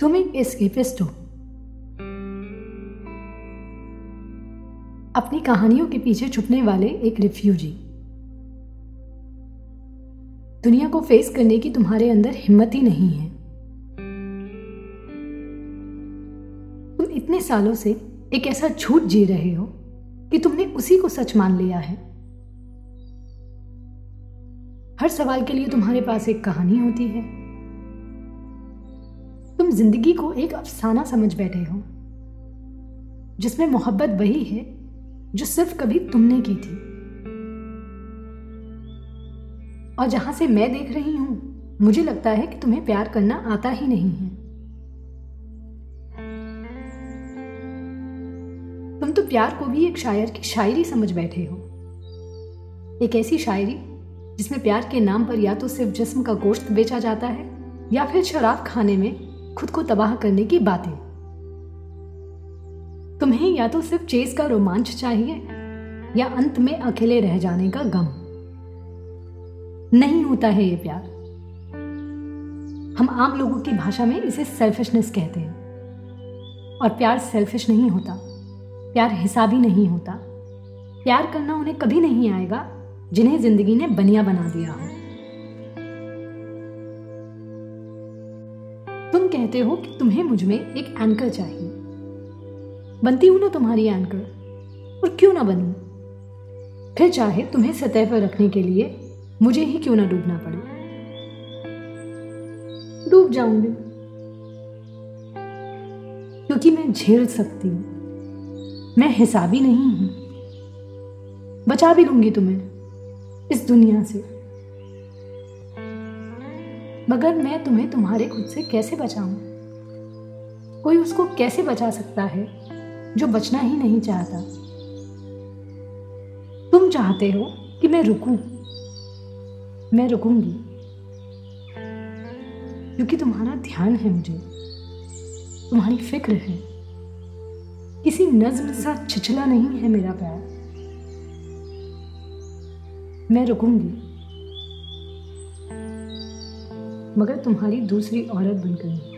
तुम एक एस्केपिस्ट हो अपनी कहानियों के पीछे छुपने वाले एक रिफ्यूजी दुनिया को फेस करने की तुम्हारे अंदर हिम्मत ही नहीं है। तुम इतने सालों से एक ऐसा झूठ जी रहे हो कि तुमने उसी को सच मान लिया है। हर सवाल के लिए तुम्हारे पास एक कहानी होती है। तुम ज़िंदगी को एक अफसाना समझ बैठे हो, जिसमें मोहब्बत वही है जो सिर्फ़ कभी तुमने की थी। और जहाँ से मैं देख रही हूँ, मुझे लगता है कि तुम्हें प्यार करना आता ही नहीं है। तुम तो प्यार को भी एक शायर की शायरी समझ बैठे हो। एक ऐसी शायरी जिसमें प्यार के नाम पर या तो सिर्फ़ जिस्म का गोश्त बेचा जाता है या फिर शराब खाने में खुद को तबाह करने की बातें। तुम्हें या तो सिर्फ़ चेस का रोमांच चाहिए, या अंत में अकेले रह जाने का गम। नहीं होता है ये प्यार। हम आम लोगों की भाषा में इसे सेल्फिशनेस कहते हैं। और प्यार सेल्फिश नहीं होता। प्यार हिसाबी नहीं होता। प्यार करना उन्हें कभी नहीं आएगा, जिन्हें ज़िंदगी ने बनिया बना दिया हो। तुम कहते हो कि तुम्हें मुझमें एक एंकर चाहिए। बनती हूँ ना तुम्हारी एंकर और क्यों ना बनूं? फिर चाहे तुम्हें सतह पर रखने के लिए मुझे ही क्यों ना डूबना पड़े? डूब जाऊँगी। क्योंकि मैं झेल सकती हूँ। मैं हिसाबी नहीं हूँ। बचा भी लूँगी तुम्हें इस दुनिया से। मगर मैं तुम्हें तुम्हारे खुद से कैसे बचाऊं? कोई उसको कैसे बचा सकता है, जो बचना ही नहीं चाहता? तुम चाहते हो कि मैं रुकूं? मैं रुकूँगी, क्योंकि तुम्हारा ध्यान है मुझे, तुम्हारी फ़िक्र है। किसी नज्म सा छिछला नहीं है मेरा प्यार मैं रुकूँगी। मगर तुम्हारी दूसरी औरत बन नहीं